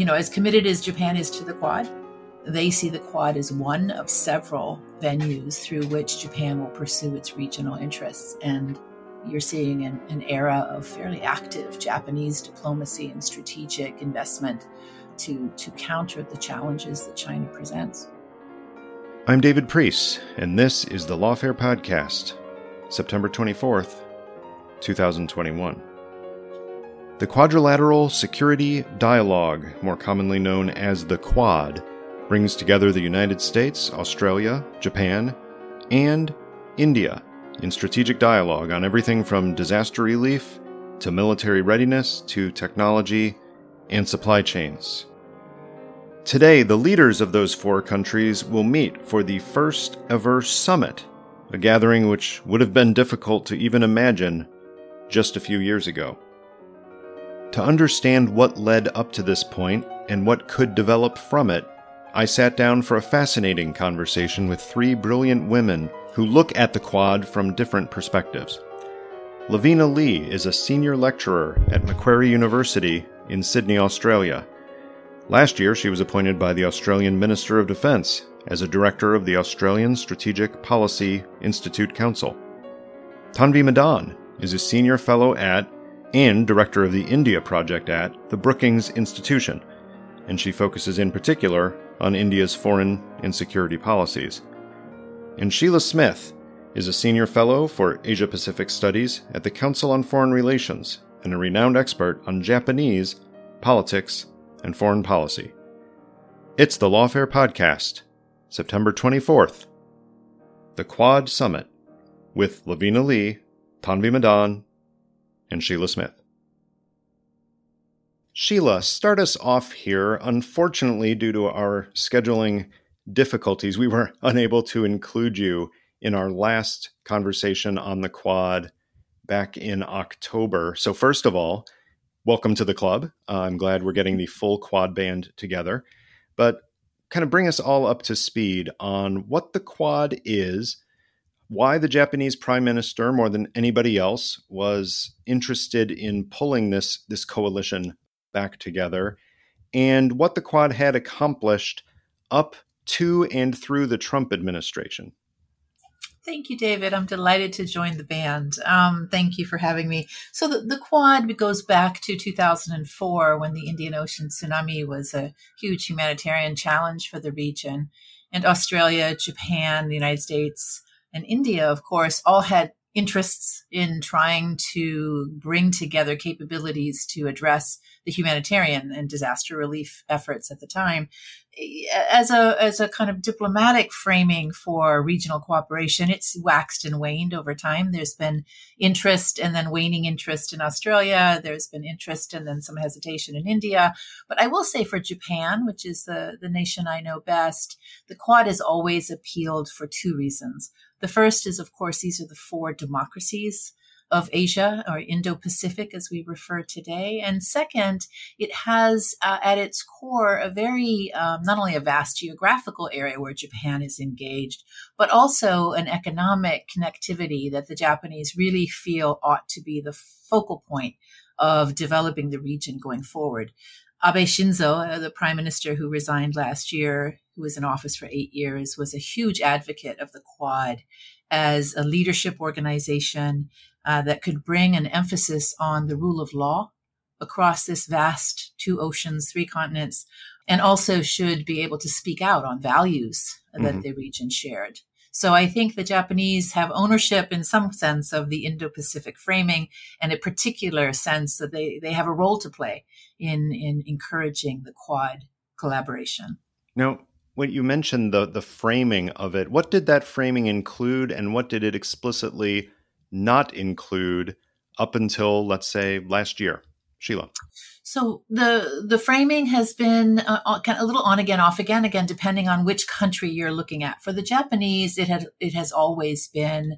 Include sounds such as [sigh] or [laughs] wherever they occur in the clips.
you know, as committed as Japan is to the Quad, they see the Quad as one of several venues through which Japan will pursue its regional interests. And you're seeing an, an era of fairly active Japanese diplomacy and strategic investment to, to counter the challenges that China presents. I'm David Priess, and this is the Lawfare Podcast, September 24th, 2021. The Quadrilateral Security Dialogue, more commonly known as the Quad, brings together the United States, Australia, Japan, and India in strategic dialogue on everything from disaster relief to military readiness to technology and supply chains. Today, the leaders of those four countries will meet for the first ever summit, a gathering which would have been difficult to even imagine just a few years ago. To understand what led up to this point and what could develop from it, I sat down for a fascinating conversation with three brilliant women who look at the Quad from different perspectives. Lavina Lee is a senior lecturer at Macquarie University in Sydney, Australia. Last year, she was appointed by the Australian Minister of Defence as a director of the Australian Strategic Policy Institute Council. Tanvi Madan is a senior fellow at and director of the India project at the Brookings Institution, and she focuses in particular on India's foreign and security policies. And Sheila Smith is a senior fellow for Asia Pacific Studies at the Council on Foreign Relations and a renowned expert on Japanese, politics, and foreign policy. It's the Lawfare Podcast, September 24th, the Quad Summit, with Lavina Lee, Tanvi Madan, and Sheila Smith. Sheila, start us off here. Unfortunately, due to our scheduling difficulties, we were [laughs] unable to include you in our last conversation on the quad back in October. So, first of all, welcome to the club. Uh, I'm glad we're getting the full quad band together. But kind of bring us all up to speed on what the quad is why the Japanese prime minister, more than anybody else, was interested in pulling this, this coalition back together, and what the Quad had accomplished up to and through the Trump administration. Thank you, David. I'm delighted to join the band. Um, thank you for having me. So, the, the Quad goes back to 2004 when the Indian Ocean tsunami was a huge humanitarian challenge for the region. And Australia, Japan, the United States, and India, of course, all had interests in trying to bring together capabilities to address the humanitarian and disaster relief efforts at the time. As a as a kind of diplomatic framing for regional cooperation it's waxed and waned over time. There's been interest and then waning interest in australia. There's been interest and then some hesitation in india. But i will say for japan which is the the nation i know best the quad has always appealed for two reasons the first is, of course, these are the four democracies of Asia or Indo Pacific as we refer today. And second, it has uh, at its core a very, um, not only a vast geographical area where Japan is engaged, but also an economic connectivity that the Japanese really feel ought to be the focal point of developing the region going forward. Abe Shinzo, uh, the prime minister who resigned last year, who was in office for eight years, was a huge advocate of the Quad as a leadership organization uh, that could bring an emphasis on the rule of law across this vast two oceans, three continents, and also should be able to speak out on values mm-hmm. that the region shared. So I think the Japanese have ownership in some sense of the Indo-Pacific framing and a particular sense that they, they have a role to play in, in encouraging the Quad collaboration. Now, when you mentioned the the framing of it, what did that framing include and what did it explicitly not include up until let's say last year? Sheila. So the the framing has been uh, a little on again, off again, again depending on which country you're looking at. For the Japanese, it had it has always been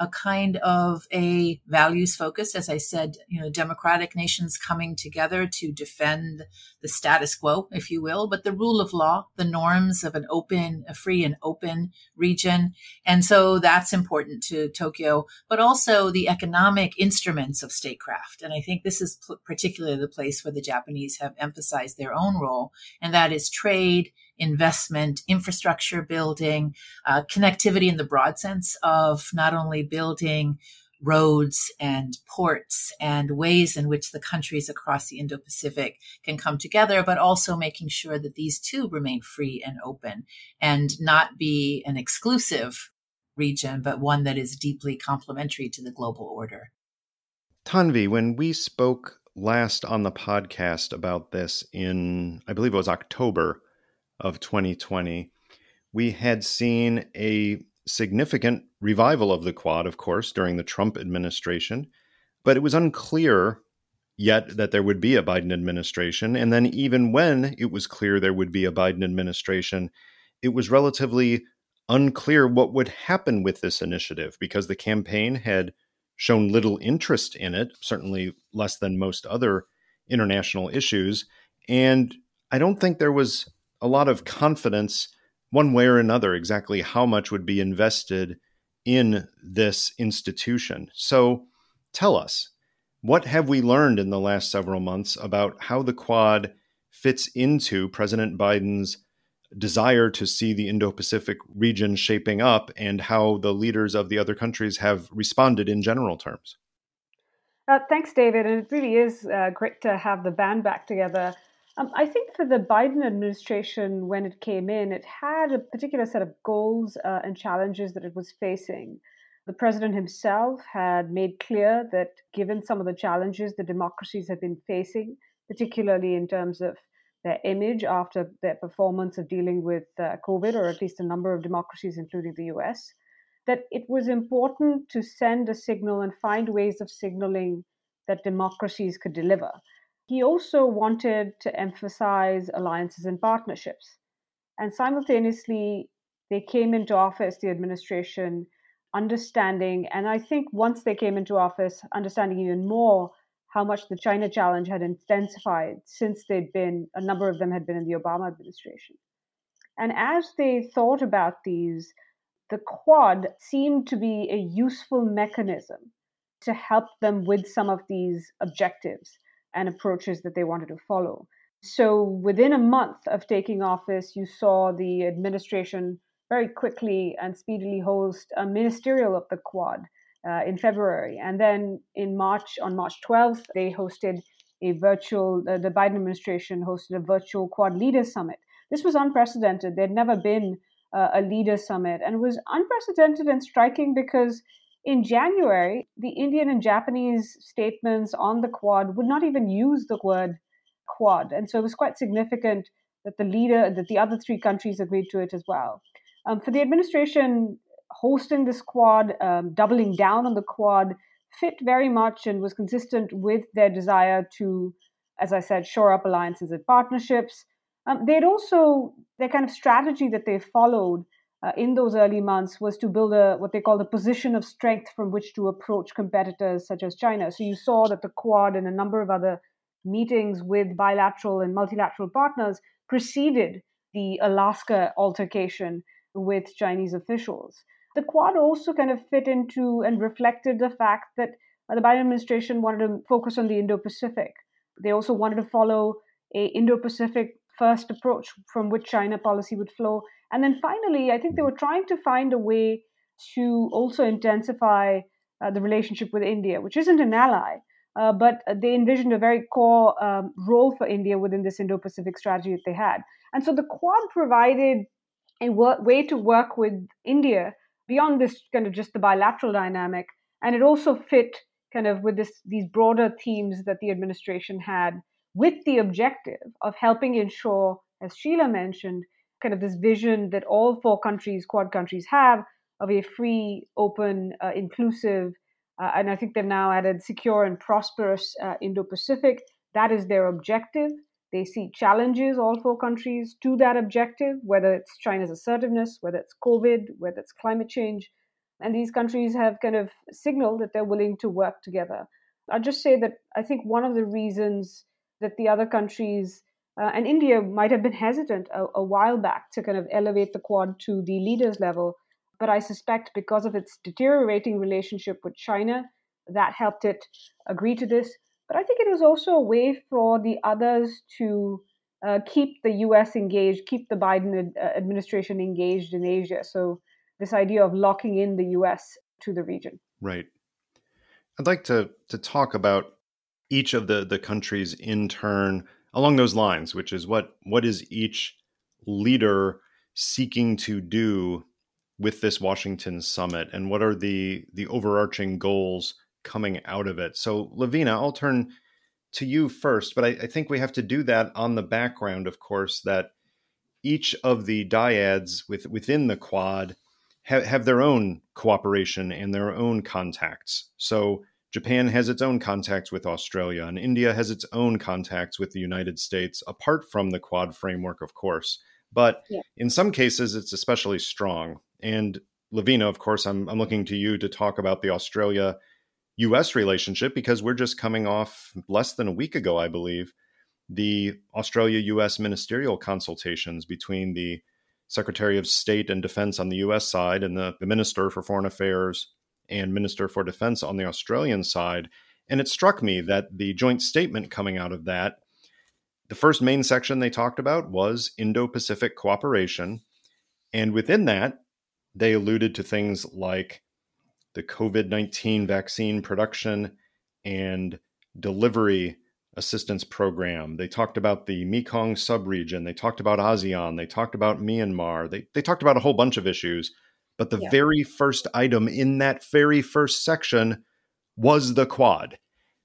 a kind of a values focus, as I said, you know, democratic nations coming together to defend the status quo, if you will, but the rule of law, the norms of an open, a free and open region. And so that's important to Tokyo, but also the economic instruments of statecraft. And I think this is particularly the place where the Japanese have emphasized their own role, and that is trade investment, infrastructure building, uh, connectivity in the broad sense of not only building roads and ports and ways in which the countries across the Indo Pacific can come together, but also making sure that these too remain free and open and not be an exclusive region, but one that is deeply complementary to the global order. Tanvi, when we spoke last on the podcast about this in, I believe it was October, of 2020, we had seen a significant revival of the Quad, of course, during the Trump administration, but it was unclear yet that there would be a Biden administration. And then, even when it was clear there would be a Biden administration, it was relatively unclear what would happen with this initiative because the campaign had shown little interest in it, certainly less than most other international issues. And I don't think there was a lot of confidence one way or another exactly how much would be invested in this institution. So tell us, what have we learned in the last several months about how the Quad fits into President Biden's desire to see the Indo Pacific region shaping up and how the leaders of the other countries have responded in general terms? Uh, thanks, David. And it really is uh, great to have the band back together. Um, I think for the Biden administration, when it came in, it had a particular set of goals uh, and challenges that it was facing. The president himself had made clear that given some of the challenges the democracies have been facing, particularly in terms of their image after their performance of dealing with uh, COVID, or at least a number of democracies, including the US, that it was important to send a signal and find ways of signaling that democracies could deliver. He also wanted to emphasize alliances and partnerships. And simultaneously, they came into office, the administration, understanding, and I think once they came into office, understanding even more how much the China challenge had intensified since they'd been, a number of them had been in the Obama administration. And as they thought about these, the Quad seemed to be a useful mechanism to help them with some of these objectives and approaches that they wanted to follow. So within a month of taking office, you saw the administration very quickly and speedily host a ministerial of the Quad uh, in February. And then in March, on March 12th, they hosted a virtual, uh, the Biden administration hosted a virtual Quad Leaders Summit. This was unprecedented. There'd never been uh, a leader summit and it was unprecedented and striking because in January, the Indian and Japanese statements on the Quad would not even use the word Quad. And so it was quite significant that the leader, that the other three countries agreed to it as well. Um, for the administration, hosting this Quad, um, doubling down on the Quad, fit very much and was consistent with their desire to, as I said, shore up alliances and partnerships. Um, they'd also, their kind of strategy that they followed uh, in those early months was to build a what they call a position of strength from which to approach competitors such as China. So you saw that the Quad and a number of other meetings with bilateral and multilateral partners preceded the Alaska altercation with Chinese officials. The Quad also kind of fit into and reflected the fact that the Biden administration wanted to focus on the Indo-Pacific. They also wanted to follow a Indo-Pacific first approach from which China policy would flow and then finally, I think they were trying to find a way to also intensify uh, the relationship with India, which isn't an ally, uh, but they envisioned a very core um, role for India within this Indo Pacific strategy that they had. And so the Quad provided a way to work with India beyond this kind of just the bilateral dynamic. And it also fit kind of with this these broader themes that the administration had with the objective of helping ensure, as Sheila mentioned, kind of this vision that all four countries, Quad countries, have of a free, open, uh, inclusive, uh, and I think they've now added secure and prosperous uh, Indo Pacific. That is their objective. They see challenges, all four countries, to that objective, whether it's China's assertiveness, whether it's COVID, whether it's climate change. And these countries have kind of signaled that they're willing to work together. I'll just say that I think one of the reasons that the other countries uh, and India might have been hesitant a, a, while back to kind of elevate the Quad to the leaders level. But I suspect because of its deteriorating relationship with China, that helped it agree to this. But I think it was also a way for the others to uh, keep the US engaged, keep the Biden ad- uh, administration engaged in Asia. So, this idea of locking in the US to the region. Right. I'd like to, to talk about each of the, the countries in turn along those lines, which is what what is each leader seeking to do with this Washington summit, and what are the the overarching goals coming out of it? So, Lavina, I'll turn to you first, but I, I think we have to do that on the background, of course, that each of the dyads with, within the Quad have, have their own cooperation and their own contacts. So Japan has its own contacts with Australia, and India has its own contacts with the United States, apart from the Quad framework, of course. But yeah. in some cases, it's especially strong. And Lavina, of course, I'm, I'm looking to you to talk about the Australia US relationship because we're just coming off less than a week ago, I believe, the Australia US ministerial consultations between the Secretary of State and Defense on the US side and the, the Minister for Foreign Affairs and Minister for Defense on the Australian side. And it struck me that the joint statement coming out of that, the first main section they talked about was Indo Pacific cooperation. And within that, they alluded to things like the COVID 19 vaccine production and delivery assistance program. They talked about the Mekong subregion. They talked about ASEAN. They talked about Myanmar. They, they talked about a whole bunch of issues. But the yeah. very first item in that very first section was the quad.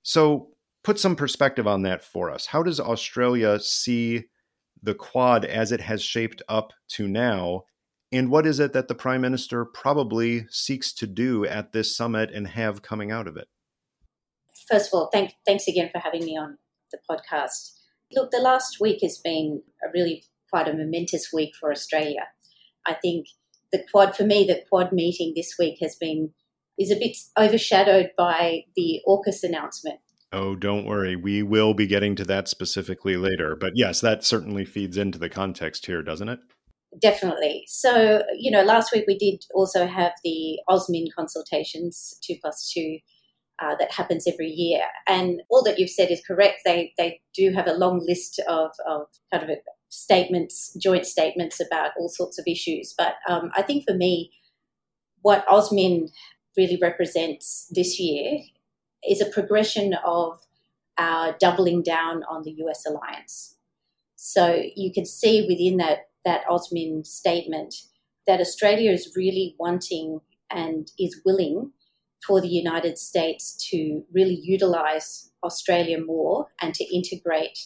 So put some perspective on that for us. How does Australia see the quad as it has shaped up to now? And what is it that the prime minister probably seeks to do at this summit and have coming out of it? First of all, thank, thanks again for having me on the podcast. Look, the last week has been a really quite a momentous week for Australia. I think the quad for me the quad meeting this week has been is a bit overshadowed by the AUKUS announcement. Oh, don't worry. We will be getting to that specifically later. But yes, that certainly feeds into the context here, doesn't it? Definitely. So, you know, last week we did also have the AUSMIN consultations, two plus two, uh, that happens every year. And all that you've said is correct. They they do have a long list of, of kind of statements, joint statements about all sorts of issues. But um, I think for me, what AUSMIN really represents this year is a progression of our doubling down on the US alliance. So you can see within that, that AUSMIN statement that Australia is really wanting and is willing for the United States to really utilize Australia more and to integrate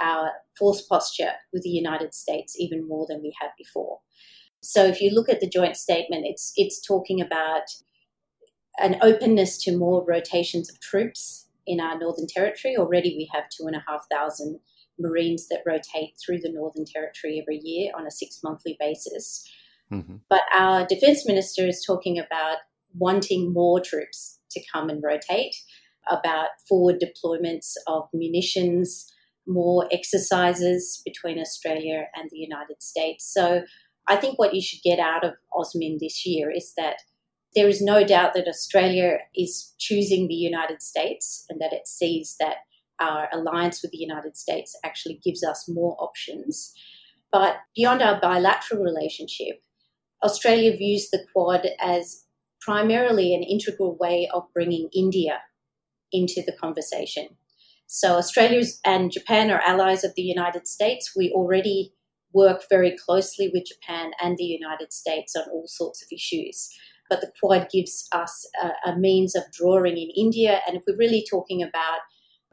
our force posture with the United States even more than we had before. So if you look at the joint statement, it's it's talking about an openness to more rotations of troops in our Northern Territory. Already we have two and a half thousand Marines that rotate through the Northern Territory every year on a six monthly basis. Mm-hmm. But our defense minister is talking about wanting more troops to come and rotate, about forward deployments of munitions, more exercises between Australia and the United States. So I think what you should get out of AUSMIN this year is that there is no doubt that Australia is choosing the United States and that it sees that our alliance with the United States actually gives us more options. But beyond our bilateral relationship, Australia views the Quad as primarily an integral way of bringing India into the conversation. So, Australia and Japan are allies of the United States. We already work very closely with Japan and the United States on all sorts of issues. But the Quad gives us a, a means of drawing in India. And if we're really talking about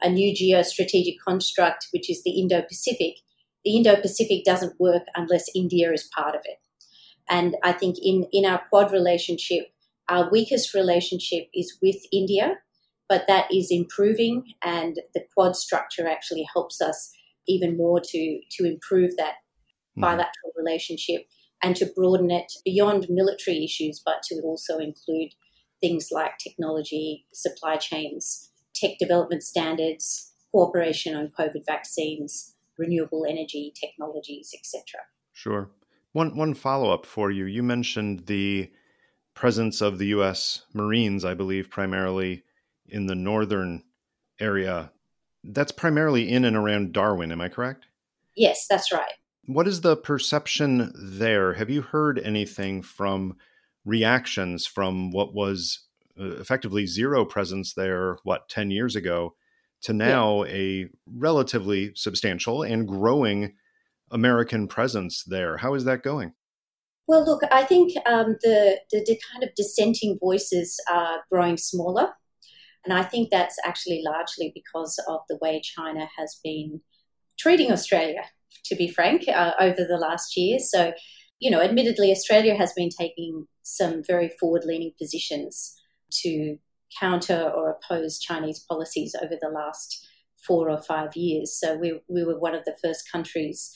a new geostrategic construct, which is the Indo Pacific, the Indo Pacific doesn't work unless India is part of it. And I think in, in our Quad relationship, our weakest relationship is with India, but that is improving, and the Quad structure actually helps us even more to, to improve that mm. bilateral relationship and to broaden it beyond military issues, but to also include things like technology, supply chains, tech development standards, cooperation on COVID vaccines, renewable energy technologies, etc. Sure. One one follow up for you. You mentioned the presence of the U.S. Marines, I believe, primarily in the northern area. That's primarily in and around Darwin. Am I correct? Yes, that's right. What is the perception there? Have you heard anything from reactions from what was uh, effectively zero presence there, what, 10 years ago, to now yeah. a relatively substantial and growing American presence there. How is that going? Well, look, I think um, the, the, the kind of dissenting voices are growing smaller. And I think that's actually largely because of the way China has been treating Australia, to be frank, uh, over the last year. So, you know, admittedly, Australia has been taking some very forward leaning positions to counter or oppose Chinese policies over the last four or five years. So we, we were one of the first countries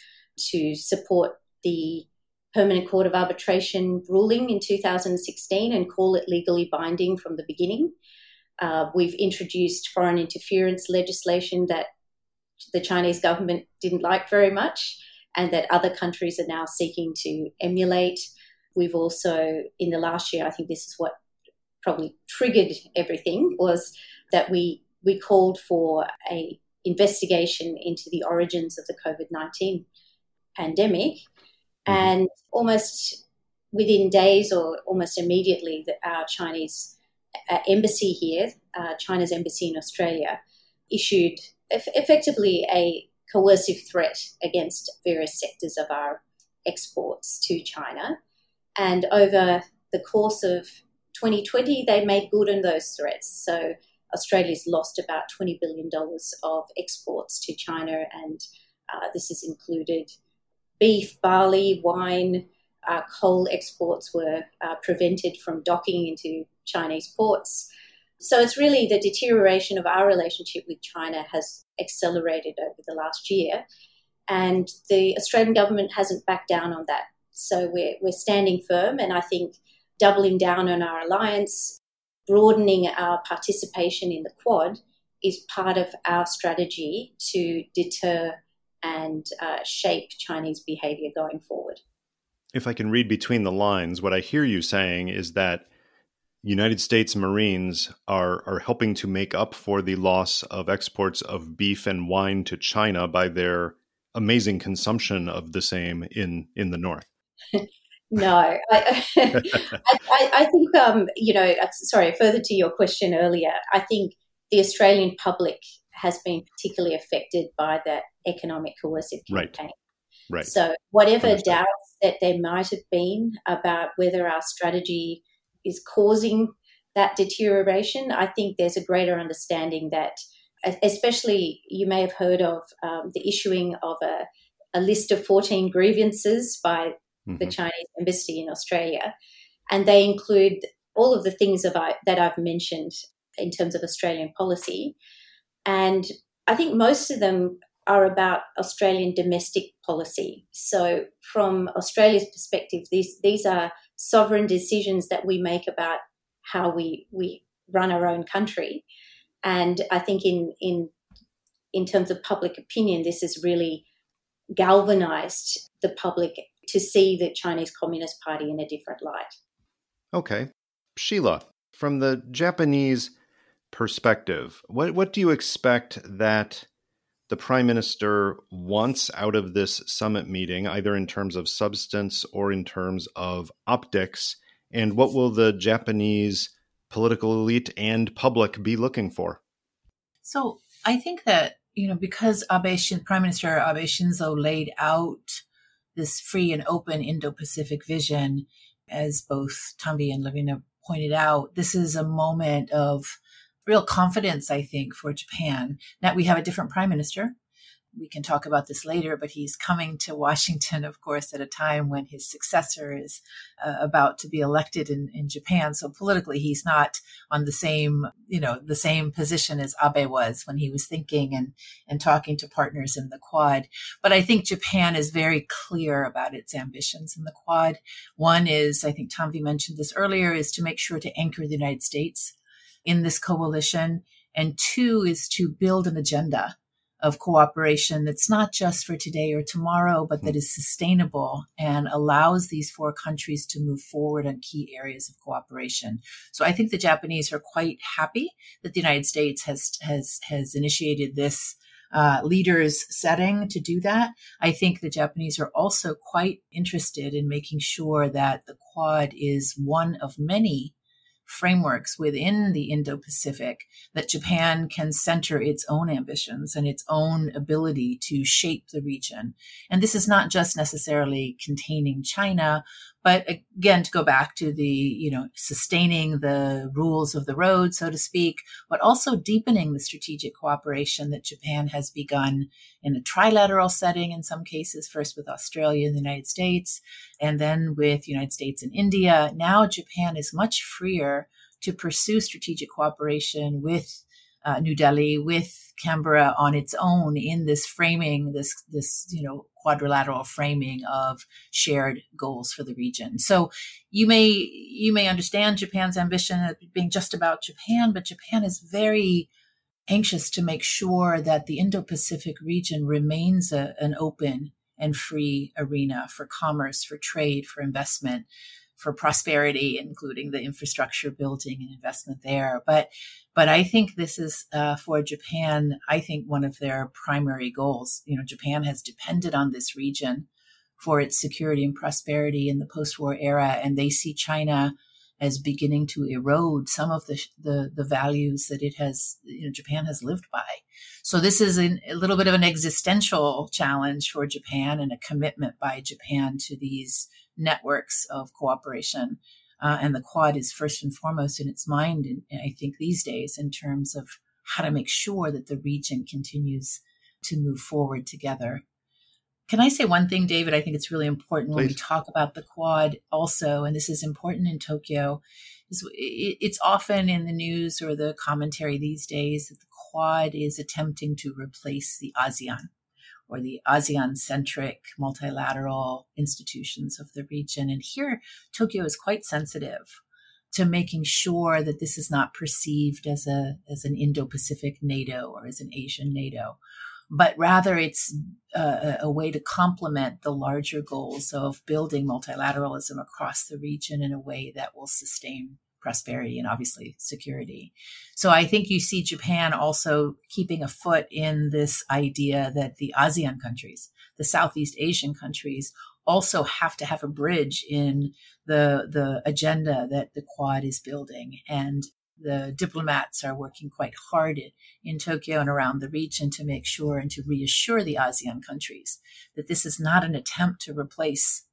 to support the Permanent Court of Arbitration ruling in 2016 and call it legally binding from the beginning. Uh, we've introduced foreign interference legislation that the Chinese government didn't like very much and that other countries are now seeking to emulate. We've also, in the last year, I think this is what probably triggered everything was that we we called for a investigation into the origins of the COVID nineteen pandemic, mm-hmm. and almost within days or almost immediately, that our Chinese embassy here, uh, China's embassy in Australia, issued eff- effectively a coercive threat against various sectors of our exports to China. And over the course of 2020, they made good on those threats. So Australia's lost about $20 billion of exports to China, and uh, this has included beef, barley, wine. Uh, coal exports were uh, prevented from docking into Chinese ports. So it's really the deterioration of our relationship with China has accelerated over the last year. And the Australian government hasn't backed down on that. So we're, we're standing firm. And I think doubling down on our alliance, broadening our participation in the Quad is part of our strategy to deter and uh, shape Chinese behavior going forward. If I can read between the lines, what I hear you saying is that United States Marines are are helping to make up for the loss of exports of beef and wine to China by their amazing consumption of the same in in the north. [laughs] No, [laughs] I, I, I, think, um, you know, uh, sorry, further to your question earlier, I think the Australian public has been particularly affected by the economic coercive campaign. Right. right. So, whatever doubts that there might have been about whether our strategy is causing that deterioration, I think there's a greater understanding that, especially you may have heard of um, the issuing of a, a list of 14 grievances by mm-hmm. the Chinese embassy in Australia. And they include all of the things I, that I've mentioned in terms of Australian policy. And I think most of them are about Australian domestic policy. So, from Australia's perspective, these, these are sovereign decisions that we make about how we, we run our own country. And I think in, in, in terms of public opinion, this has really galvanized the public to see the Chinese Communist Party in a different light. Okay. Sheila, from the Japanese perspective, what, what do you expect that the Prime Minister wants out of this summit meeting, either in terms of substance or in terms of optics? And what will the Japanese political elite and public be looking for? So I think that, you know, because Abe Shin, Prime Minister Abe Shinzo laid out this free and open Indo Pacific vision, as both Tanvi and Lavina pointed out, this is a moment of real confidence, I think, for Japan. Now we have a different prime minister we can talk about this later, but he's coming to Washington, of course, at a time when his successor is uh, about to be elected in, in Japan. So politically, he's not on the same, you know, the same position as Abe was when he was thinking and, and talking to partners in the Quad. But I think Japan is very clear about its ambitions in the Quad. One is, I think Tanvi mentioned this earlier, is to make sure to anchor the United States in this coalition. And two is to build an agenda of cooperation that's not just for today or tomorrow, but that hmm. sustainable and allows these four countries to move forward on key areas of cooperation. So I think the Japanese are quite happy that the United States has has has initiated this uh, leaders setting to do that. I think the Japanese are also quite interested in making sure that the Quad is one of many frameworks within the Indo Pacific that Japan can center its own ambitions and its own ability to shape the region. And this is not just necessarily containing China, but again, to go back to the, you know, sustaining the rules of the road, so to speak, but also deepening the strategic cooperation that Japan has begun in a trilateral setting in some cases, first with Australia and the United States, and then with United States and India. Now Japan is much freer to pursue strategic cooperation with uh, New Delhi, with Canberra on its own in this framing, this this you know quadrilateral framing of shared goals for the region. So you may you may understand Japan's ambition being just about Japan, but Japan is very anxious to make sure that the Indo-Pacific region remains a, an open and free arena for commerce, for trade, for investment, for prosperity, including the infrastructure building and investment there. But but I think this is uh, for Japan. I think one of their primary goals. You know, Japan has depended on this region for its security and prosperity in the post-war era, and they see China as beginning to erode some of the, the, the values that it has, you know, Japan has lived by. So this is an, a little bit of an existential challenge for Japan and a commitment by Japan to these networks of cooperation. Uh, and the Quad is first and foremost in its mind, in, I think, these days in terms of how to make sure that the region continues to move forward together. Can I say one thing, David? I think it's really important Please. when we talk about the Quad also, and this is important in Tokyo, is it's often in the news or the commentary these days that the Quad is attempting to replace the ASEAN or the ASEAN centric multilateral institutions of the region. And here, Tokyo is quite sensitive to making sure that this is not perceived as a as an Indo-Pacific NATO or as an Asian NATO, but rather it's uh, a, a, way to complement the larger goals of building multilateralism across the region in a way that will sustain prosperity and obviously security. So I think you see Japan also keeping a foot in this idea that the ASEAN countries, the Southeast Asian countries, also have to have a bridge in the the agenda that the Quad is building. And the diplomats are working quite hard in Tokyo and around the region to make sure and to reassure the ASEAN countries that this is not an attempt to replace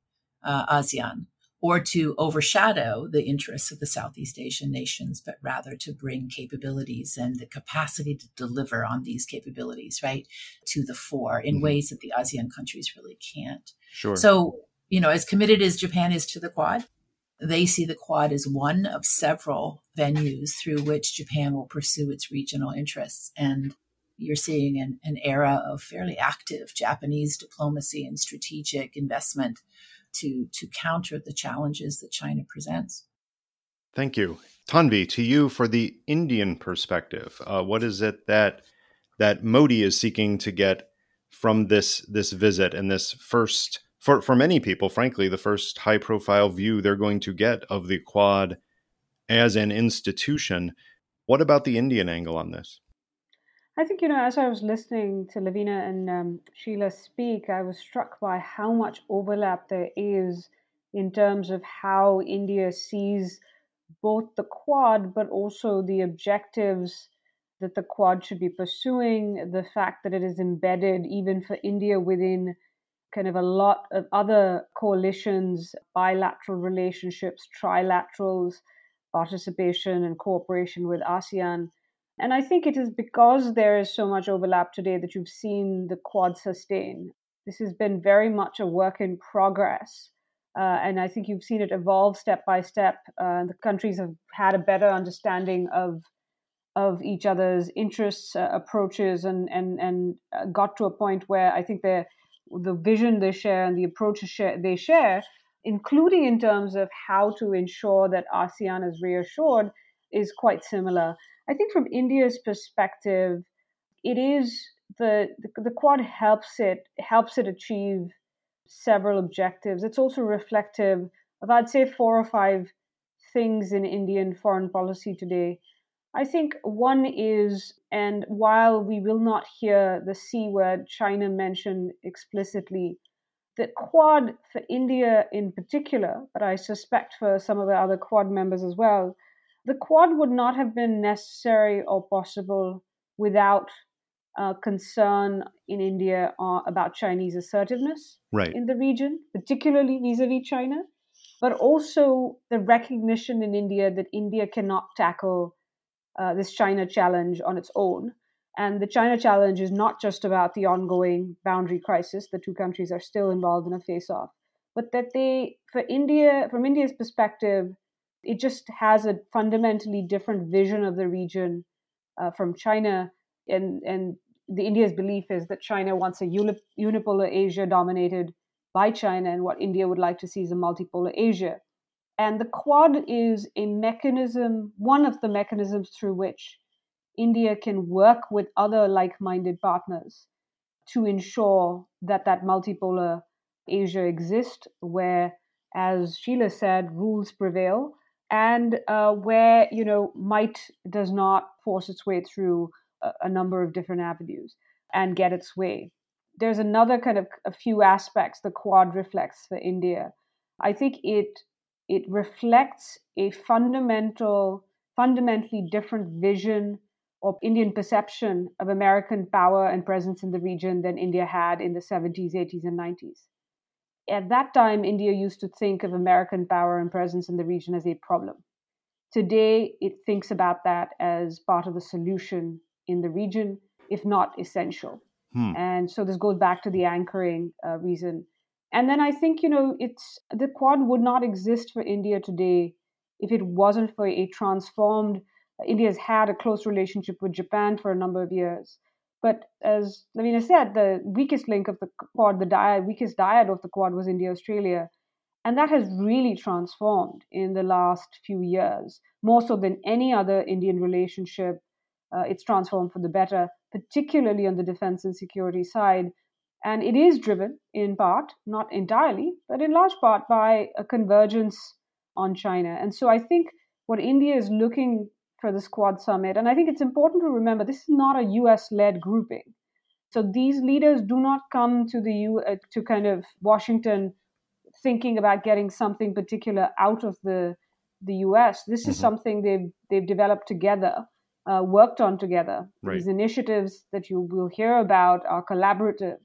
uh, ASEAN, or to overshadow the interests of the Southeast Asian nations, but rather to bring capabilities and the capacity to deliver on these capabilities, right, to the fore in mm-hmm. ways that the ASEAN countries really can't. Sure. So, you know, as committed as Japan is to the Quad, they see the Quad as one of several venues through which Japan will pursue its regional interests. And you're seeing an, an era of fairly active Japanese diplomacy and strategic investment to to counter the challenges that China presents. Thank you, Tanvi. To you for the Indian perspective, uh, what is it that that Modi is seeking to get from this this visit and this first for for many people, frankly, the first high profile view they're going to get of the Quad as an institution. What about the Indian angle on this? I think, you know, as I was listening to Lavina and um, Sheila speak, I was struck by how much overlap there is in terms of how India sees both the Quad, but also the objectives that the Quad should be pursuing, the fact that it is embedded even for India within kind of a lot of other coalitions, bilateral relationships, trilaterals, participation and cooperation with ASEAN. And I think it is because there is so much overlap today that you've seen the Quad sustain. This has been very much a work in progress. Uh, and I think you've seen it evolve step by step. Uh, the countries have had a better understanding of of each other's interests, uh, approaches, and and and uh, got to a point where I think the the vision they share and the approaches share, they share, including in terms of how to ensure that ASEAN is reassured, is quite similar. I think from India's perspective, it is the the, the Quad helps it helps it achieve several objectives. It's also reflective of, I'd say, four or five things in Indian foreign policy today. I think one is, and while we will not hear the C word China mentioned explicitly, the Quad for India in particular, but I suspect for some of the other Quad members as well, the Quad would not have been necessary or possible without uh, concern in India uh, about Chinese assertiveness right. in the region, particularly vis a vis China, but also the recognition in India that India cannot tackle uh, this China challenge on its own. And the China challenge is not just about the ongoing boundary crisis, the two countries are still involved in a face off, but that they, for India, from India's perspective, it just has a fundamentally different vision of the region uh, from China. And, and the India's belief is that China wants a unipolar Asia dominated by China, and what India would like to see is a multipolar Asia. And the Quad is a mechanism, one of the mechanisms through which India can work with other like minded partners to ensure that that multipolar Asia exists, where, as Sheila said, rules prevail, and uh, where you know might does not force its way through a, a number of different avenues and get its way. There's another kind of a few aspects the Quad reflects for India. I think it it reflects a fundamental, fundamentally different vision of Indian perception of American power and presence in the region than India had in the 70s, 80s, and 90s. At that time, India used to think of American power and presence in the region as a problem. Today, it thinks about that as part of the solution in the region, if not essential. Hmm. And so this goes back to the anchoring uh, reason and then I think, you know, it's the Quad would not exist for India today if it wasn't for a transformed. India's had a close relationship with Japan for a number of years. But as Lavina said, the weakest link of the Quad, the dyad, weakest dyad of the Quad was India Australia. And that has really transformed in the last few years, more so than any other Indian relationship. Uh, it's transformed for the better, particularly on the defense and security side, and it is driven in part, not entirely, but in large part by a convergence on China. And so I think what India is looking for this Quad summit, and I think it's important to remember this is not a US led grouping. So these leaders do not come to the U uh, to kind of Washington thinking about getting something particular out of the the US. This mm-hmm. is something they've they've developed together, uh, worked on together. Right. These initiatives that you will hear about are collaborative.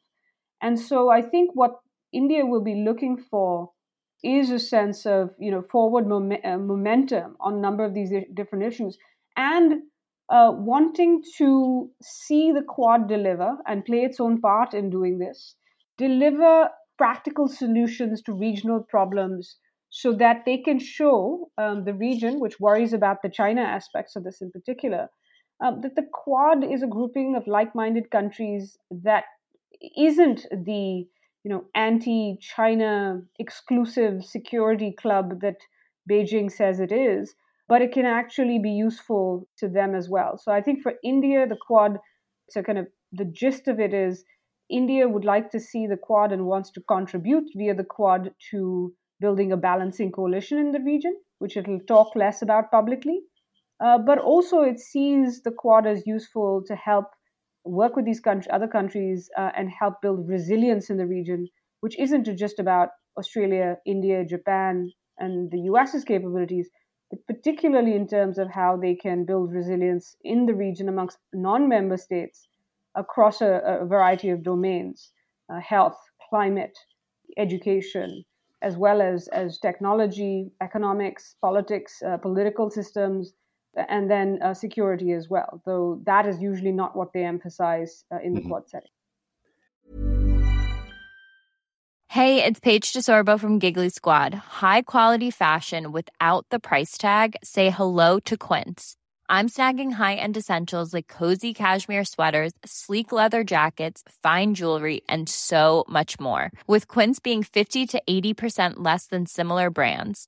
And so I think what India will be looking for is a sense of you know forward mom- uh, momentum on a number of these different issues. And uh, wanting to see the quad deliver and play its own part in doing this deliver practical solutions to regional problems so that they can show um, the region which worries about the china aspects of this in particular um, that the quad is a grouping of like-minded countries that isn't the you know anti-China exclusive security club that Beijing says it is, but it can actually be useful to them as well. So I think for India, the Quad, so kind of the gist of it is India would like to see the Quad and wants to contribute via the Quad to building a balancing coalition in the region, which it'll talk less about publicly. Uh, but also, it sees the Quad as useful to help work with these country, other countries uh, and help build resilience in the region, which isn't just about Australia, India, Japan, and the US's capabilities, but particularly in terms of how they can build resilience in the region amongst non member states across a, a, variety of domains uh, health, climate, education, as well as, as technology, economics, politics, uh, political systems, and then uh, security as well, though that is usually not what they emphasize uh, in the mm-hmm. quad setting. Hey, it's Paige DeSorbo from Giggly Squad. High quality fashion without the price tag? Say hello to Quince. I'm snagging high end essentials like cozy cashmere sweaters, sleek leather jackets, fine jewelry, and so much more. With Quince being 50 to 80% less than similar brands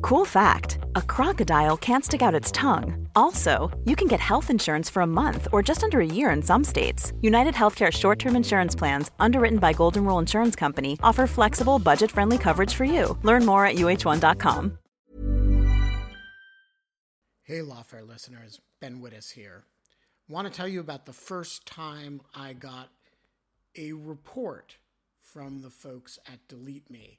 cool fact a crocodile can't stick out its tongue. Also you can get health insurance for a month or just under a year in some states. United healthcare short-term insurance plans underwritten by golden rule insurance company offer flexible budget-friendly coverage for you. Learn more at uh1.com hey lawfare listeners ben wittes here. Want to tell you about the first time i got a report from the folks at delete me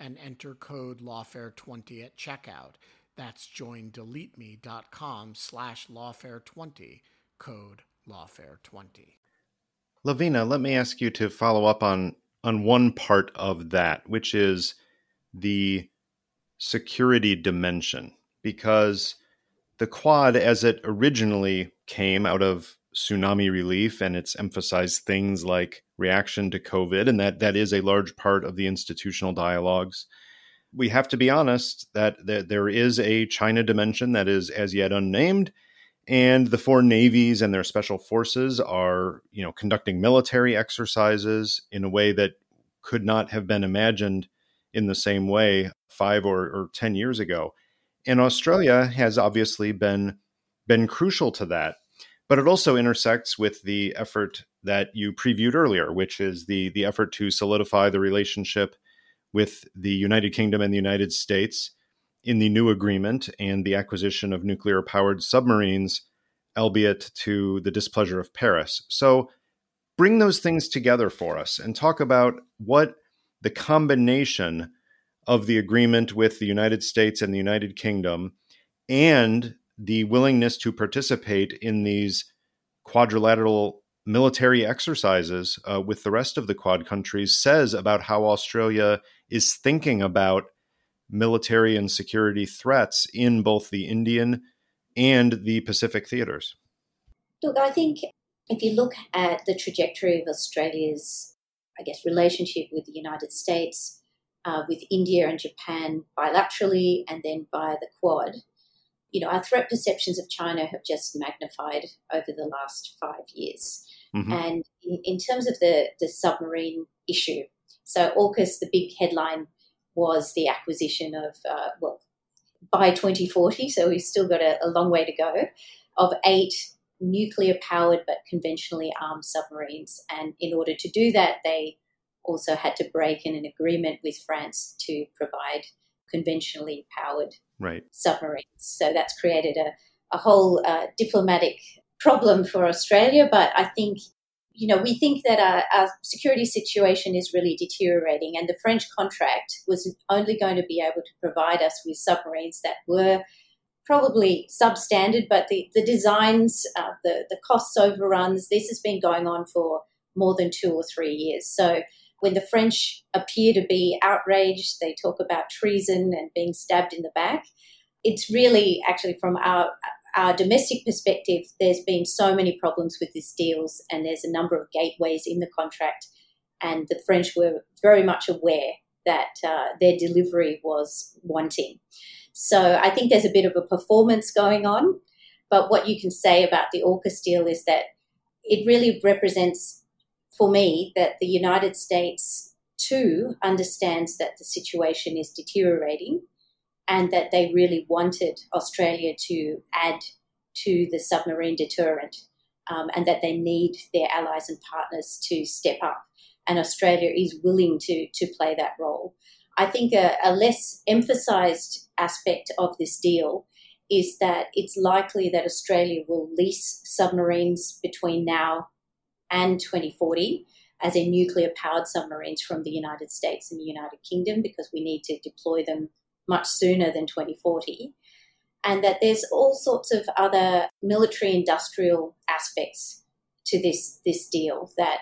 and enter code lawfare20 at checkout. That's joindeleteme.com slash lawfare20, code lawfare20. Lavina, let me ask you to follow up on on one part of that, which is the security dimension, because the Quad, as it originally came out of tsunami relief, and it's emphasized things like reaction to COVID, and that that is a large part of the institutional dialogues. We have to be honest that that there is a China dimension that is as yet unnamed and the four navies and their special forces are you know conducting military exercises in a way that could not have been imagined in the same way five or, or ten years ago and australia has obviously been been crucial to that but it also intersects with the effort that you previewed earlier which is the the effort to solidify the relationship with the united kingdom and the united states in the new agreement and the acquisition of nuclear powered submarines, albeit to the displeasure of Paris. So bring those things together for us and talk about what the combination of the agreement with the United States and the United Kingdom and the willingness to participate in these quadrilateral military exercises uh, with the rest of the Quad countries says about how Australia is thinking about military and security threats in both the Indian and the Pacific theaters? Look, I think if you look at the trajectory of Australia's, I guess, relationship with the United States, uh, with India and Japan bilaterally, and then via the Quad, you know, our threat perceptions of China have just magnified over the last five years. Mm-hmm. And in, in, terms of the, the submarine issue, so AUKUS, the big headline was the acquisition of, uh, well, by 2040, so we've still got a, a long way to go, of eight nuclear powered but conventionally armed submarines. And in order to do that, they also had to break in an agreement with France to provide conventionally powered right. submarines. So that's created a, a whole uh, diplomatic problem for Australia. But I think you know, we think that our, our, security situation is really deteriorating, and the French contract was only going to be able to provide us with submarines that were probably substandard, but the, the designs, uh, the, the costs overruns, this has been going on for more than two or three years. So when the French appear to be outraged, they talk about treason and being stabbed in the back. It's really actually from our our domestic perspective, there's been so many problems with these deals, and there's a number of gateways in the contract. And the French were very much aware that uh, their delivery was wanting. So I think there's a bit of a performance going on. But what you can say about the AUKUS deal is that it really represents, for me, that the United States too understands that the situation is deteriorating and that they really wanted Australia to add to the submarine deterrent um, and that they need their allies and partners to step up. And Australia is willing to, to play that role. I think a, a less emphasized aspect of this deal is that it's likely that Australia will lease submarines between now and 2040 as in nuclear powered submarines from the United States and the United Kingdom because we need to deploy them much sooner than 2040, and that there's all sorts of other military industrial aspects to this, this deal that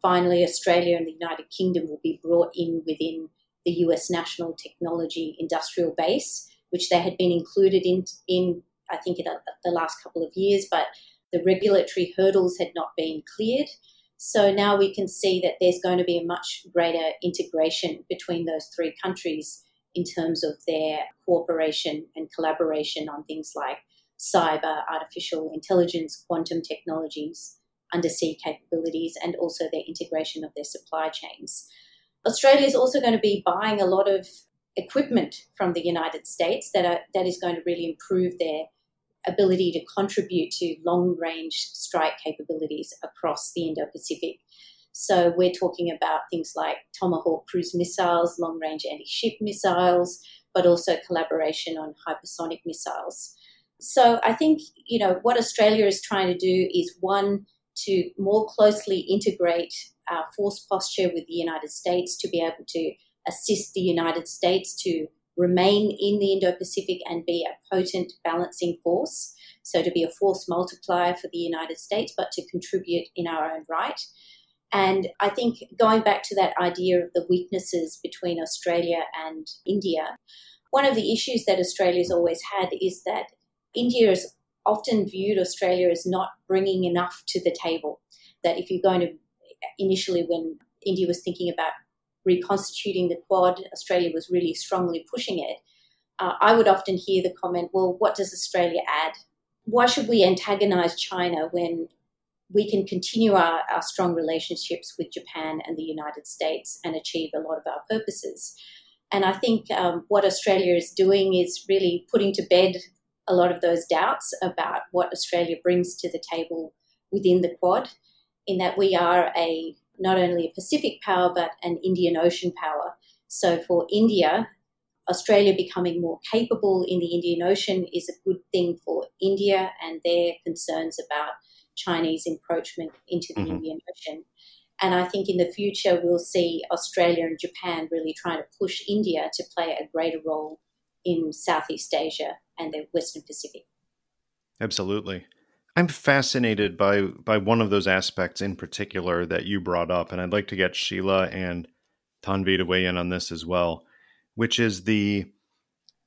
finally Australia and the United Kingdom will be brought in within the US national technology industrial base, which they had been included in, in I think, in the last couple of years, but the regulatory hurdles had not been cleared. So now we can see that there's going to be a much greater integration between those three countries in terms of their cooperation and collaboration on things like cyber, artificial intelligence, quantum technologies, undersea capabilities, and also their integration of their supply chains. Australia is also going to be buying a lot of equipment from the United States that are, that is going to really improve their ability to contribute to long range strike capabilities across the Indo Pacific. So we're talking about things like Tomahawk cruise missiles, long range anti ship missiles, but also collaboration on hypersonic missiles. So I think, you know, what Australia is trying to do is one, to more closely integrate our force posture with the United States to be able to assist the United States to remain in the Indo Pacific and be a potent balancing force. So, to be a force multiplier for the United States, but to contribute in our own right. And I think going back to that idea of the weaknesses between Australia and India, one of the issues that Australia's always had is that India has often viewed Australia as not bringing enough to the table. That if you're going to, initially, when India was thinking about reconstituting the Quad, Australia was really strongly pushing it. Uh, I would often hear the comment, well, what does Australia add? Why should we antagonize China when we can continue our, our strong relationships with Japan and the United States and achieve a lot of our purposes? And I think um, what Australia is doing is really putting to bed a lot of those doubts about what Australia brings to the table within the Quad, in that we are a not only a Pacific power but an Indian Ocean power. So for India, Australia becoming more capable in the Indian Ocean is a good thing for India and their concerns about Chinese encroachment into the mm-hmm. Indian Ocean. And I think in the future, we'll see Australia and Japan really trying to push India to play a greater role in Southeast Asia and the Western Pacific. Absolutely. I'm fascinated by by one of those aspects in particular that you brought up, and I'd like to get Sheila and Tanvi to weigh in on this as well, which is the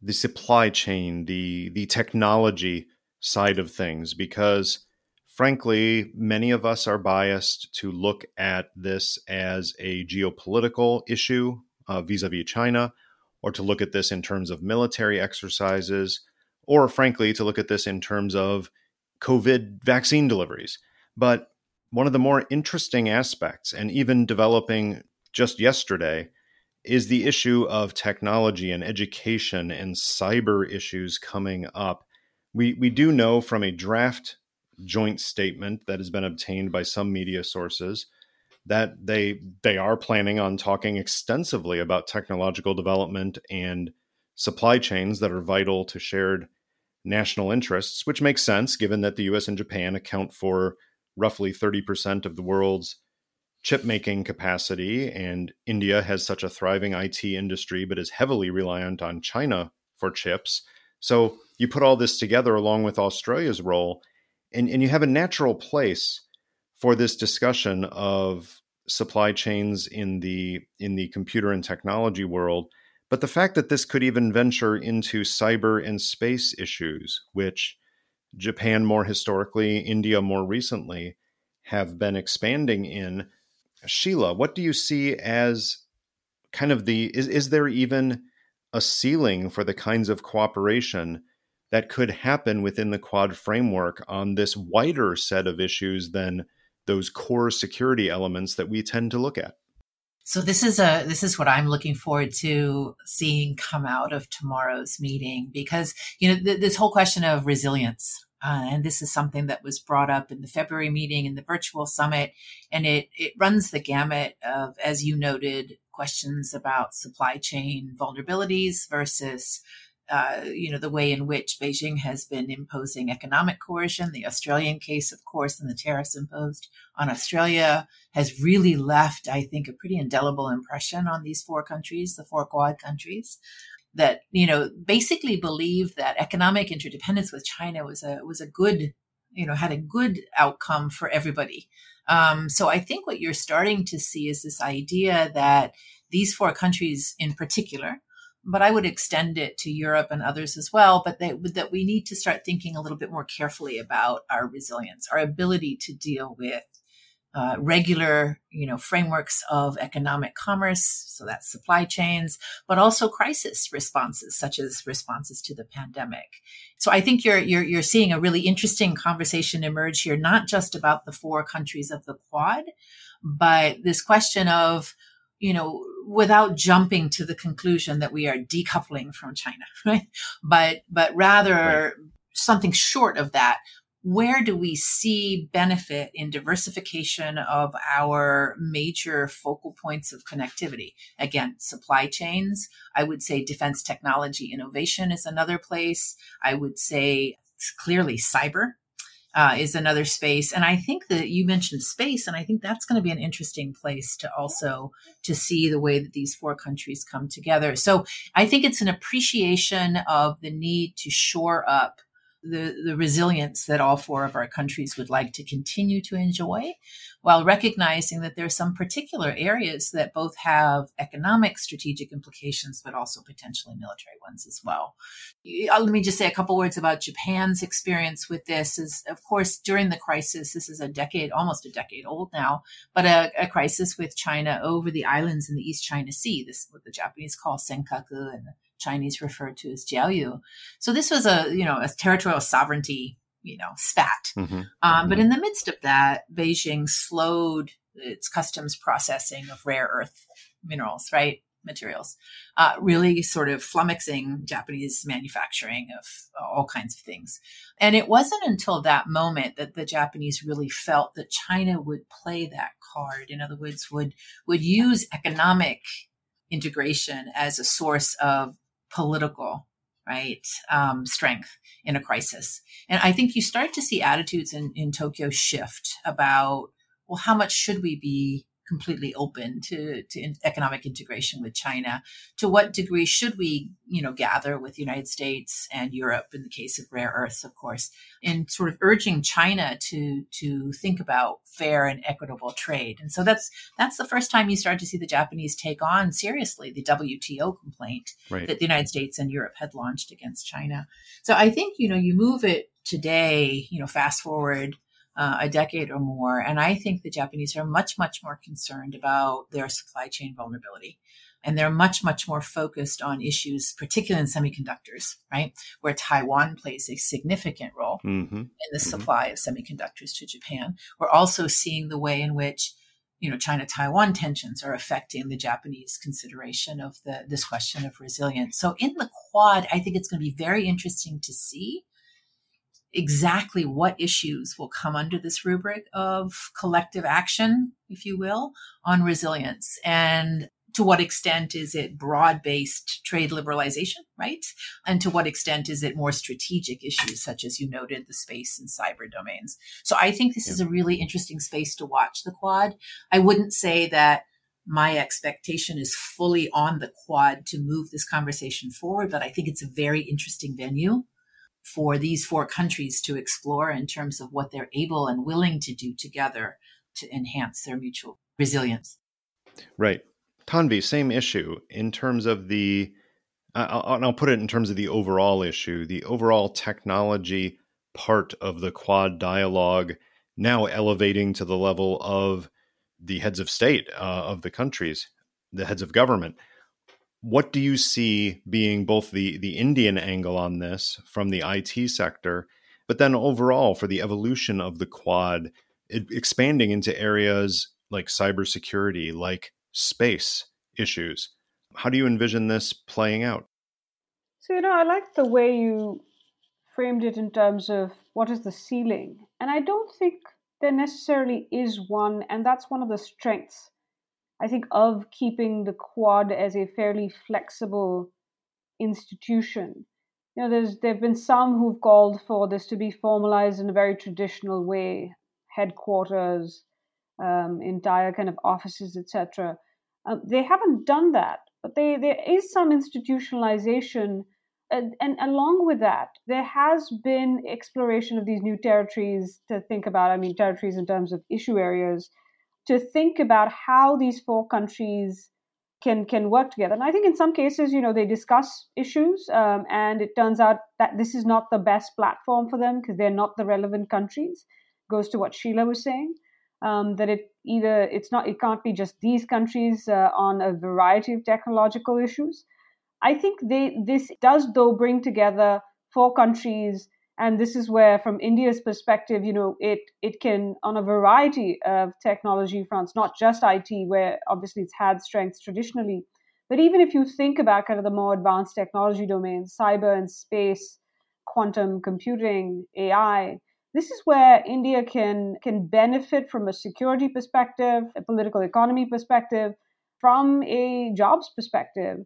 the supply chain, the the technology side of things, because frankly, many of us are biased to look at this as a geopolitical issue vis a vis China, or to look at this in terms of military exercises, or frankly, to look at this in terms of COVID vaccine deliveries. But one of the more interesting aspects, and even developing just yesterday, is the issue of technology and education and cyber issues coming up. We, we do know from a draft joint statement that has been obtained by some media sources that they they are planning on talking extensively about technological development and supply chains that are vital to shared national interests, which makes sense given that the US and Japan account for roughly 30% of the world's chip making capacity and India has such a thriving IT industry but is heavily reliant on China for chips. So you put all this together along with Australia's role and, and you have a natural place for this discussion of supply chains in the in the computer and technology world but the fact that this could even venture into cyber and space issues which Japan more historically India more recently have been expanding in Sheila what do you see as kind of the is is there even a ceiling for the kinds of cooperation that could happen within the quad framework on this wider set of issues than those core security elements that we tend to look at. So this is a this is what I'm looking forward to seeing come out of tomorrow's meeting because you know th- this whole question of resilience uh, and this is something that was brought up in the February meeting in the virtual summit and it it runs the gamut of as you noted questions about supply chain vulnerabilities versus uh, you know, the way in which Beijing has been imposing economic coercion. The Australian case, of course, and the tariffs imposed on Australia has really left, I think, a pretty indelible impression on these four countries, the four Quad countries, that you know basically believe that economic interdependence with China was a was a good, you know, had a good outcome for everybody. Um, so I think what you're starting to see is this idea that these four countries, in particular, but I would extend it to Europe and others as well. But that we need to start thinking a little bit more carefully about our resilience, our ability to deal with uh, regular, you know, frameworks of economic commerce, so that's supply chains, but also crisis responses, such as responses to the pandemic. So I think you're you're you're seeing a really interesting conversation emerge here, not just about the four countries of the Quad, but this question of you know, without jumping to the conclusion that we are decoupling from China, [laughs] right? But, but rather right. something short of that. where do we see benefit in diversification of our major focal points of connectivity? Again, supply chains. I would say defense technology innovation is another place. I would say clearly cyber uh, is another space. And i think that you mentioned space and i think that's going to be an interesting place to also to see the way that these four countries come together. So i think it's an appreciation of the need to shore up the, the resilience that all four of our countries would like to continue to enjoy, while recognizing that there are some particular areas that both have economic strategic implications, but also potentially military ones as well. Uh, let me just say a couple words about Japan's experience with this. Is of course during the crisis, this is a decade, almost a decade old now, but a, a crisis with China over the islands in the East China Sea. This is what the Japanese call senkaku and the Chinese referred to as Diaoyu. So this was a, you know, a territorial sovereignty, you know, spat. Mm-hmm. Um, but mm-hmm. in the midst of that, Beijing slowed its customs processing of rare earth minerals, right? Materials, uh, really sort of flummoxing Japanese manufacturing of all kinds of things. And it wasn't until that moment that the Japanese really felt that China would play that card. In other words, would would use economic integration as a source of political right um, strength in a crisis. And i think you start to see attitudes in, in tokyo shift about well how much should we be completely open to, to economic integration with China. To what degree should we, you know, gather with the United States and Europe in the case of rare earths, of course, in sort of urging China to to think about fair and equitable trade. And so that's that's the first time you start to see the Japanese take on seriously the WTO complaint right. that the United States and Europe had launched against China. So I think, you know, you move it today, you know, fast forward uh, a decade or more. And I think the Japanese are much, much more concerned about their supply chain vulnerability. And they're much, much more focused on issues, particularly in semiconductors, right? Where Taiwan plays a significant role mm-hmm. in the mm-hmm. supply of semiconductors to Japan. We're also seeing the way in which you know, China-Taiwan tensions are affecting the Japanese consideration of the, this question of resilience. So in the Quad, I think it's going to be very interesting to see exactly what issues will come under this rubric of collective action, if you will, on resilience. And to what extent is it broad based trade liberalization, right? And to what extent is it more strategic issues, such as you noted, the space and cyber domains? So I think this yeah. is a really interesting space to watch the Quad. I wouldn't say that my expectation is fully on the Quad to move this conversation forward, but I think it's a very interesting venue for these four countries to explore in terms of what they're able and willing to do together to enhance their mutual resilience. Right. Tanvi, same issue in terms of the, uh, and I'll put it in terms of the overall issue, the overall technology part of the Quad dialogue now elevating to the level of the heads of state uh, of the countries, the heads of government what do you see being both the the Indian angle on this from the IT sector, but then overall for the evolution of the Quad, it, expanding into areas like cybersecurity, like space issues? How do you envision this playing out? So you know, I like the way you framed it in terms of what is the ceiling, and I don't think there necessarily is one, and that's one of the strengths I think, of keeping the Quad as a fairly flexible institution. You know, there's there've been some who've called for this to be formalized in a very traditional way, headquarters, um, entire kind of offices, etc. Um, they haven't done that, but they, there is some institutionalization, and, and along with that, there has been exploration of these new territories to think about. I mean, territories in terms of issue areas to think about how these four countries can can work together. And I think in some cases, you know, they discuss issues, um, and it turns out that this is not the best platform for them because they're not the relevant countries. Goes to what Sheila was saying. Um, that it either it's not it can't be just these countries uh, on a variety of technological issues. I think they this does though bring together four countries and this is where from india's perspective you know it it can on a variety of technology fronts not just it where obviously it's had strengths traditionally but even if you think about kind of the more advanced technology domains cyber and space quantum computing ai this is where India can can benefit from a security perspective, a political economy perspective, from a jobs perspective,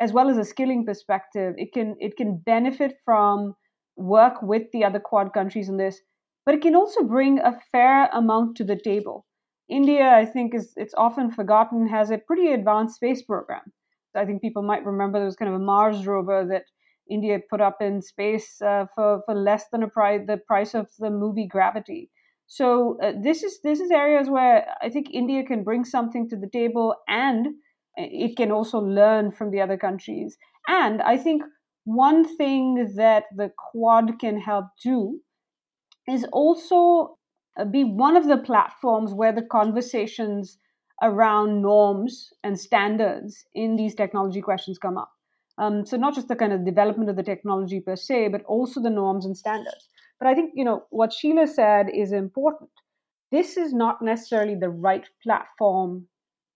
as well as a skilling perspective. It can it can benefit from work with the other Quad countries in this, but it can also bring a fair amount to the table. India, I think, is it's often forgotten, has a pretty advanced space program. I think people might remember there was kind of a Mars rover that India put up in space uh, for for less than a price the price of the movie Gravity. So uh, this is this is areas where I think India can bring something to the table, and it can also learn from the other countries. And I think one thing that the Quad can help do is also uh, be one of the platforms where the conversations around norms and standards in these technology questions come up. Um, so not just the kind of development of the technology per se, but also the norms and standards. But I think you know what Sheila said is important. This is not necessarily the right platform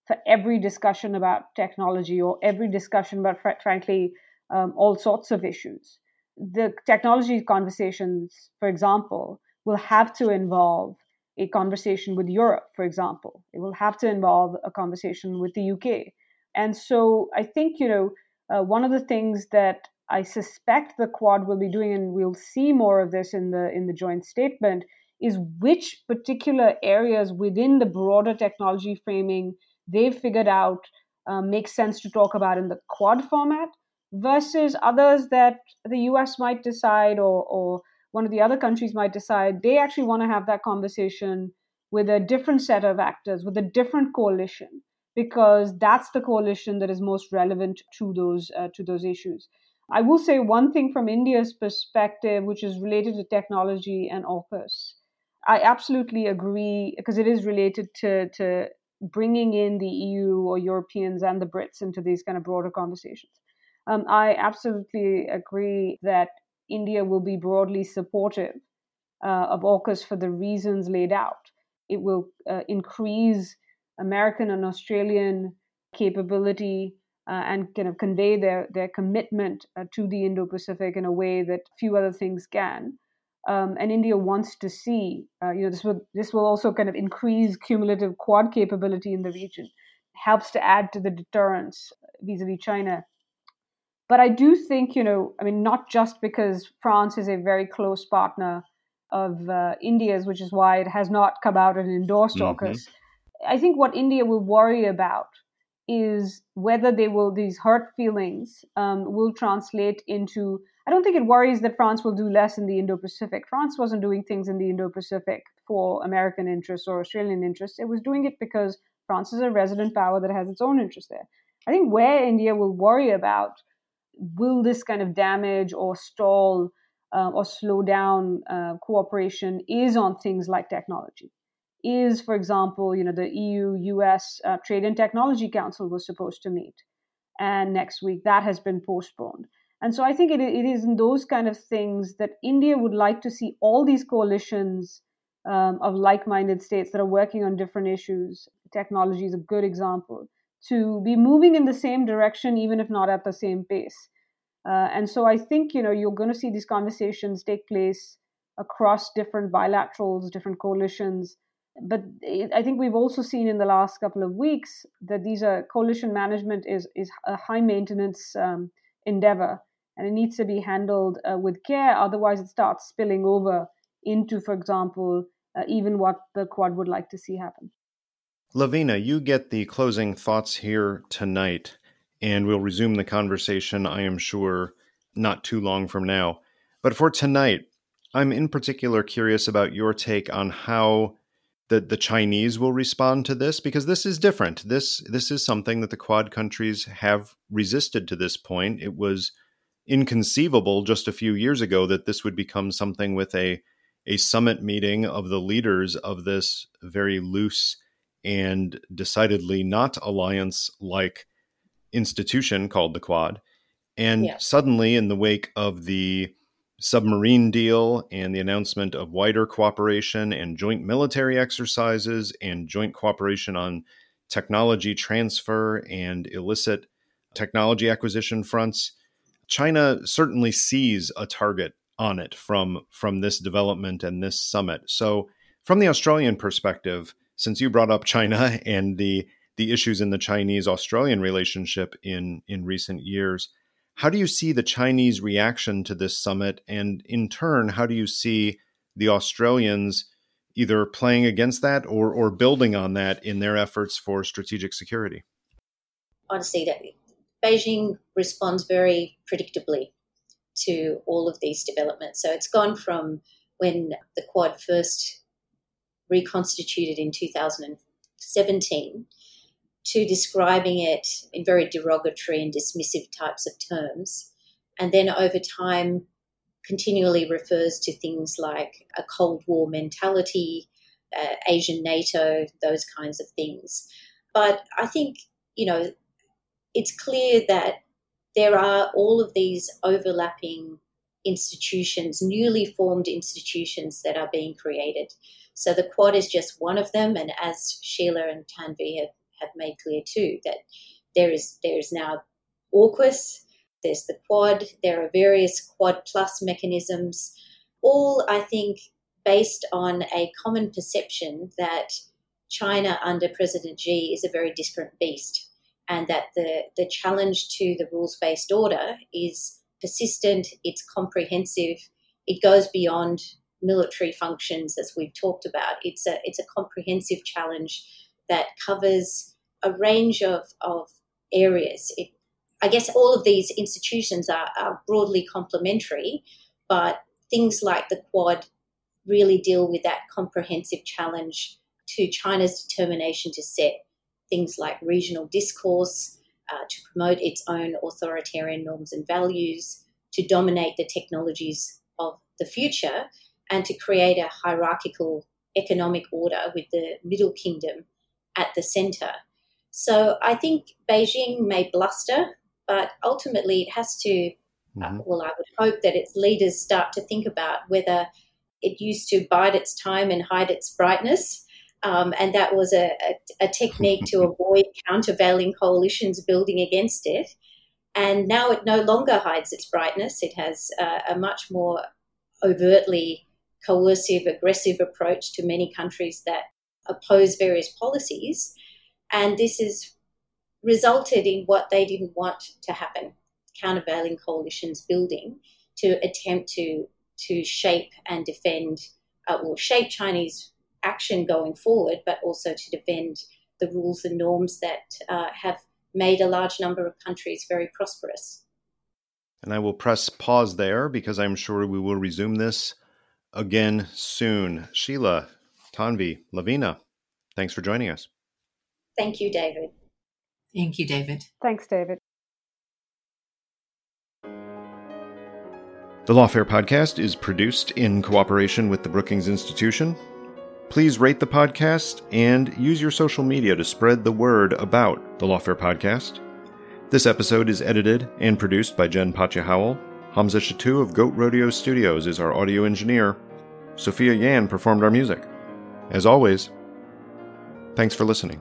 for every discussion about technology or every discussion about, frankly, um, all sorts of issues. The technology conversations, for example, will have to involve a conversation with Europe, for example. It will have to involve a conversation with the UK. And so I think, you know, uh, one of the things that I suspect the Quad will be doing, and we'll see more of this in the in the joint statement, is which particular areas within the broader technology framing they've figured out uh, makes sense to talk about in the Quad format versus others that the US might decide or, or one of the other countries might decide they actually want to have that conversation with a different set of actors, with a different coalition, because that's the coalition that is most relevant to those uh, to those issues. I will say one thing from India's perspective, which is related to technology and AUKUS. I absolutely agree because it is related to, to bringing in the EU or Europeans and the Brits into these kind of broader conversations. Um, I absolutely agree that India will be broadly supportive uh, of AUKUS for the reasons laid out. It will uh, increase American and Australian capability uh, and kind of convey their, their commitment uh, to the Indo Pacific in a way that few other things can. Um, and India wants to see, uh, you know, this will this will also kind of increase cumulative Quad capability in the region, helps to add to the deterrence vis-a-vis China but I do think, you know, I mean, not just because France is a very close partner of uh, India's, which is why it has not come out and endorsed mm-hmm. AUKUS. I think what India will worry about is whether they will these hurt feelings um, will translate into. I don't think it worries that France will do less in the Indo-Pacific. France wasn't doing things in the Indo-Pacific for American interests or Australian interests. It was doing it because France is a resident power that has its own interests there. I think where India will worry about will this kind of damage or stall uh, or slow down uh, cooperation is on things like technology. Is for example you know the eu us uh, trade and technology council was supposed to meet and next week that has been postponed. And so i think it, it is in those kind of things that india would like to see all these coalitions um, of like-minded states that are working on different issues. Technology is a good example to be moving in the same direction, even if not at the same pace. Uh, and so I think you know you're going to see these conversations take place across different bilaterals, different coalitions. But it, I think we've also seen in the last couple of weeks that these are coalition management is is a high maintenance um, endeavor, and it needs to be handled uh, with care. Otherwise, it starts spilling over into, for example, uh, even what the Quad would like to see happen. Lavina, you get the closing thoughts here tonight, and we'll resume the conversation, I am sure, not too long from now. But for tonight, I'm in particular curious about your take on how the, the Chinese will respond to this, because this is different. This this is something that the Quad countries have resisted to this point. It was inconceivable just a few years ago that this would become something with a a summit meeting of the leaders of this very loose and decidedly not alliance like institution called the Quad. And yeah. suddenly, in the wake of the submarine deal and the announcement of wider cooperation and joint military exercises and joint cooperation on technology transfer and illicit technology acquisition fronts, China certainly sees a target on it from from this development and this summit. So, from the Australian perspective, since you brought up China and the the issues in the Chinese Australian relationship in in recent years, how do you see the Chinese reaction to this summit, and in turn, how do you see the Australians either playing against that or or building on that in their efforts for strategic security? Honestly, that Beijing responds very predictably to all of these developments. So it's gone from when the Quad first reconstituted in 2017 to describing it in very derogatory and dismissive types of terms. And then over time, continually refers to things like a Cold War mentality, uh, Asian NATO, those kinds of things. But I think, you know, it's clear that there are all of these overlapping institutions, newly formed institutions that are being created. So the Quad is just one of them, and as Sheila and Tanvi have, have made clear too, that there is there is now AUKUS, there's the Quad, there are various Quad Plus mechanisms, all I think based on a common perception that China under President Xi is a very different beast and that the, the challenge to the rules based order is persistent, it's comprehensive, it goes beyond military functions as we've talked about. It's a, it's a comprehensive challenge that covers a range of, of areas. It, I guess all of these institutions are, are broadly complementary, but things like the Quad really deal with that comprehensive challenge to China's determination to set things like regional discourse, uh, to promote its own authoritarian norms and values, to dominate the technologies of the future, and to create a hierarchical economic order with the Middle Kingdom at the center. So I think Beijing may bluster, but ultimately it has to, uh, mm-hmm. well, I would hope that its leaders start to think about whether it used to bide its time and hide its brightness um, and that was a, a, a technique to [laughs] avoid countervailing coalitions building against it. And now it no longer hides its brightness. It has uh, a much more overtly coercive, aggressive approach to many countries that oppose various policies. And this has resulted in what they didn't want to happen countervailing coalitions building to attempt to, to shape and defend uh, or shape Chinese action going forward, but also to defend the rules and norms that uh, have made a large number of countries very prosperous. And I will press pause there because I'm sure we will resume this again soon. Sheila, Tanvi, Lavina, thanks for joining us. Thank you, David. Thank you, David. Thanks, David. The Lawfare podcast is produced in cooperation with the Brookings Institution Please rate the podcast and use your social media to spread the word about the Lawfare podcast. This episode is edited and produced by Jen Patja Howell. Hamza Shatu of Goat Rodeo Studios is our audio engineer. Sophia Yan performed our music. As always, thanks for listening.